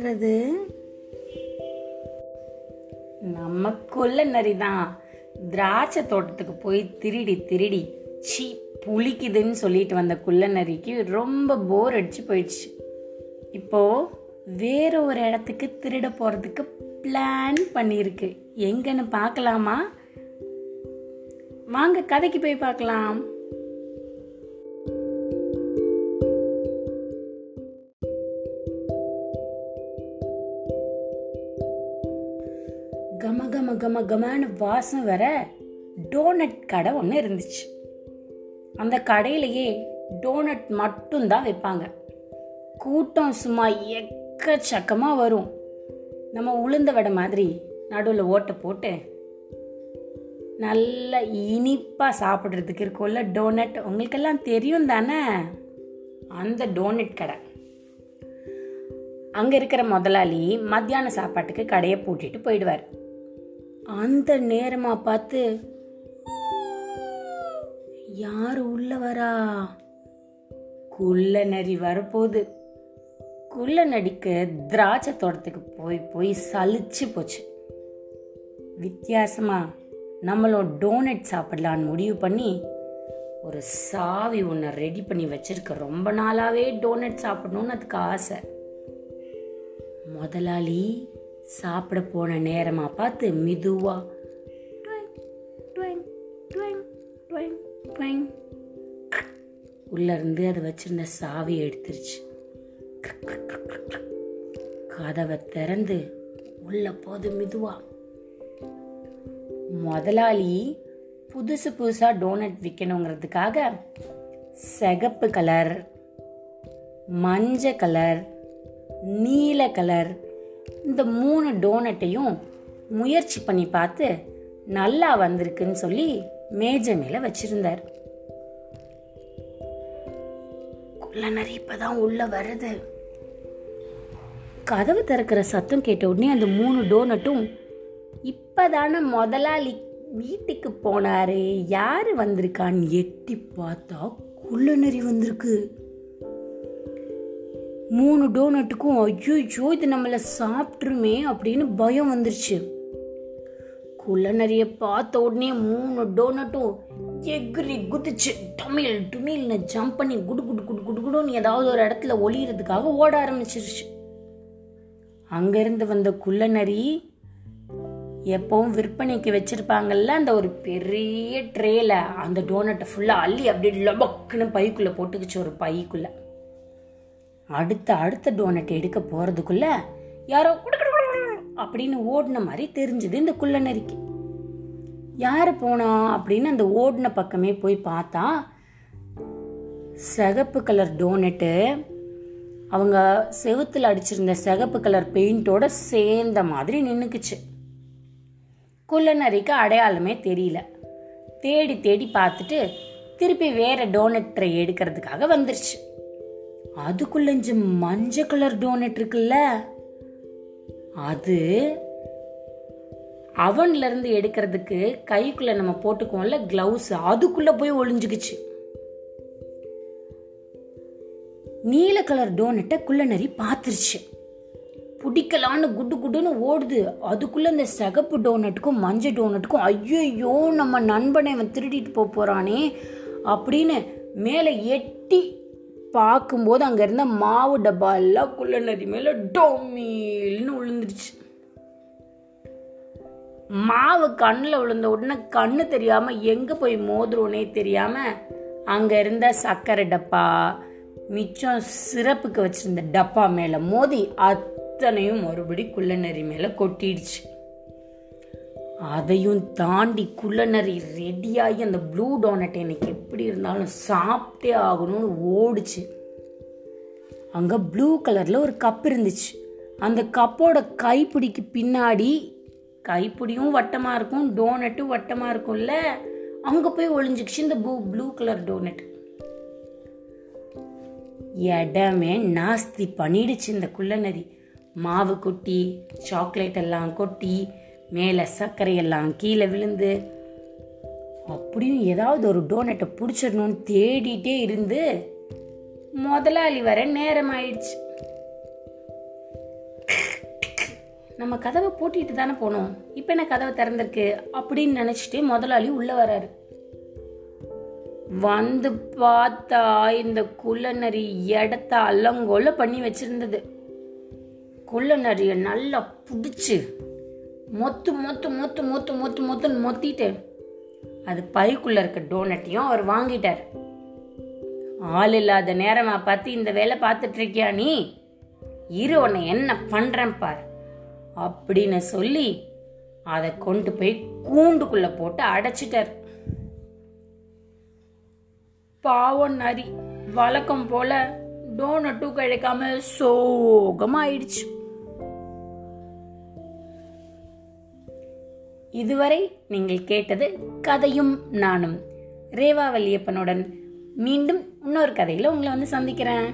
இருக்கிறது நம்ம நரிதான். திராட்சை தோட்டத்துக்கு போய் திருடி திருடி சி புளிக்குதுன்னு சொல்லிட்டு வந்த குள்ள நரிக்கு ரொம்ப போர் அடிச்சு போயிடுச்சு. இப்போ வேற ஒரு இடத்துக்கு திருட போறதுக்கு பிளான் பண்ணியிருக்கு. எங்கன்னு பார்க்கலாமா? வாங்க கதைக்கு போய் பார்க்கலாம். கம கமான வாசம் வர டோனட் கடை ஒன்று இருந்துச்சு அந்த கடையிலேயே டோனட் மட்டும்தான் வைப்பாங்க கூட்டம் சும்மா எக்கச்சக்கமாக வரும் நம்ம உளுந்த வடை மாதிரி நடுவில் ஓட்டை போட்டு நல்ல இனிப்பாக சாப்பிட்றதுக்கு இருக்கும்ல டோனட் உங்களுக்கெல்லாம் தெரியும் தானே அந்த டோனட் கடை அங்கே இருக்கிற முதலாளி மத்தியான சாப்பாட்டுக்கு கடையை பூட்டிட்டு போயிடுவார் அந்த நேரமா பார்த்து யார் உள்ள வரா? குள்ள நரி வரப்போகுது. குள்ள நடிக்கு திராட்சை தோட்டத்துக்கு போய் போய் சலிச்சு போச்சு. வித்தியாசமா நம்மளும் டோனட் சாப்பிடலான்னு முடிவு பண்ணி ஒரு சாவி ஒன்று ரெடி பண்ணி வச்சிருக்க. ரொம்ப நாளாவே டோனட் சாப்பிடணும்னு அதுக்கு ஆசை. முதலாளி சாப்பிட போன நேரமா பார்த்து மிதுவாக டுவெங், டுவெங், உள்ள இருந்து அதை வச்சிருந்த சாவி எடுத்துருச்சு. கதவை திறந்து உள்ள போது மிதுவா. முதலாளி புதுசு புதுசா டோனட் விற்கணுங்கிறதுக்காக சிகப்பு கலர் மஞ்சள் கலர் நீல கலர் இந்த மூணு டோனட்டையும் முயற்சி பண்ணி பார்த்து நல்லா வந்திருக்குன்னு சொல்லி மேஜை மேல வச்சிருந்தார். குள்ளநரி இப்பதான் உள்ள வருது. கதவு திறக்கிற சத்தம் கேட்ட உடனே அந்த மூணு டோனட்டும் இப்பதான முதலாளி வீட்டுக்கு போனாரு யாரு வந்திருக்கான்னு எட்டி பார்த்தா குள்ளநரி வந்திருக்கு. மூணு டோனட்டுக்கும் ஐயோ இது நம்மளை சாப்பிட்ருமே அப்படின்னு பயம் வந்துருச்சு. குள்ளநரிய பார்த்த உடனே மூணு டோனட்டும் எகிரி குதிச்சு டமில் டுமில்னு ஜம்ப் பண்ணி குடு குடு குடு குடு குடுன்னு ஏதாவது ஒரு இடத்துல ஒளியறதுக்காக ஓட ஆரம்பிச்சிருச்சு. அங்கேருந்து வந்த குள்ளநரி எப்பவும் விற்பனைக்கு வச்சிருப்பாங்கல்ல அந்த ஒரு பெரிய ட்ரேல அந்த டோனட்டை ஃபுல்லாக அள்ளி அப்படியே லபக்குன்னு பைக்குள்ளே போட்டுக்கிச்சு ஒரு பைக்குள்ளே. அடுத்த அடுத்த டோனட் எடுக்க போறதுக்குள்ள யாரோ அப்படின்னு ஓடின மாதிரி தெரிஞ்சது இந்த குள்ளநரிக்கு யாரு போனா அப்படின்னு அந்த ஓடின பக்கமே போய் பார்த்தா சிகப்பு கலர் டோனட்டு அவங்க செவுத்தில் அடிச்சிருந்த சிகப்பு கலர் பெயிண்டோட சேர்ந்த மாதிரி நின்றுக்குச்சு குள்ளநரிக்கு அடையாளமே தெரியல தேடி தேடி பார்த்துட்டு திருப்பி வேற டோனட் ட்ரை எடுக்கிறதுக்காக வந்துருச்சு அதுக்குள்ள இஞ்சு மஞ்சள் கலர் டோனட் இருக்குல்ல? அது அவன்ல இருந்து எடுக்கிறதுக்கு கைக்குள்ள நம்ம போட்டுக்குவோம்ல கிளவுஸ் அதுக்குள்ள போய் ஒளிஞ்சுக்குச்சு. நீல கலர் டோனட்டை குள்ளநரி பார்த்துருச்சு பிடிக்கலான்னு குட்டு குட்டுன்னு ஓடுது. அதுக்குள்ள இந்த சிகப்பு டோனட்டுக்கும் மஞ்சள் டோனட்டுக்கும் ஐயோ நம்ம நண்பனை அவன் திருடிட்டு போக போறானே அப்படின்னு மேலே எட்டி பார்க்கும்போது அங்கே இருந்த மாவு டப்பா எல்லாம் குள்ள நதி மேலே டொமீல்னு விழுந்துருச்சு மாவு கண்ணில் விழுந்த உடனே கண்ணு தெரியாமல் எங்கே போய் மோதுறோனே தெரியாமல் அங்கே இருந்த சர்க்கரை டப்பா மிச்சம் சிறப்புக்கு வச்சுருந்த டப்பா மேலே மோதி அத்தனையும் மறுபடி குள்ளநரி மேலே கொட்டிடுச்சு. அதையும் தாண்டி குள்ளநரி ரெடியாகி அந்த ப்ளூ டோனட் எனக்கு எப்படி இருந்தாலும் சாப்பிட்டே ஆகணும்னு ஓடிச்சு. அங்கே ப்ளூ கலரில் ஒரு கப் இருந்துச்சு. அந்த கப்போட கைப்பிடிக்கு பின்னாடி கைப்பிடியும் வட்டமாக இருக்கும் டோனட்டும் வட்டமாக இருக்கும்ல? அங்கே போய் ஒளிஞ்சிக்கிச்சு இந்த ப்ளூ ப்ளூ கலர் டோனட். இடமே நாஸ்தி பண்ணிடுச்சு இந்த குள்ளநரி. மாவு கொட்டி சாக்லேட் எல்லாம் கொட்டி மேலே சர்க்கரையெல்லாம் கீழே விழுந்து அப்படியும் ஏதாவது ஒரு டோனட்டை பிடிச்சிடணும்னு தேடிட்டே இருந்து முதலாளி வர நேரம் ஆயிடுச்சு நம்ம கதவை பூட்டிட்டு தானே போனோம். இப்போ என்ன கதவை திறந்திருக்கு அப்படின்னு நினச்சிட்டு முதலாளி உள்ளே வராரு. வந்து பார்த்தா இந்த குள்ளநரி இடத்த அல்லங்கோல பண்ணி வச்சிருந்தது. குள்ளநரியை நல்லா பிடிச்சி மொத்து மொத்து மொத்து மொத்து மொத்து மொத்துன்னு மொத்திட்டு அது பைக்குள்ள இருக்க டோனட்டையும் அவர் வாங்கிட்டார். ஆள் இல்லாத நேரமா பார்த்து இந்த வேலை பார்த்துட்டு இருக்கியா நீ? இரு உன்னை என்ன பண்றேன் பார். அப்படின்னு சொல்லி அதை கொண்டு போய் கூண்டுக்குள்ள போட்டு அடைச்சிட்டார். பாவம் நரி வழக்கம் போல டோனட்டும் கிடைக்காம சோகமா ஆயிடுச்சு இதுவரை நீங்கள் கேட்டது கதையும் நானும். ரேவா வல்லியப்பனுடன் மீண்டும் இன்னொரு கதையில உங்களை வந்து சந்திக்கிறேன்.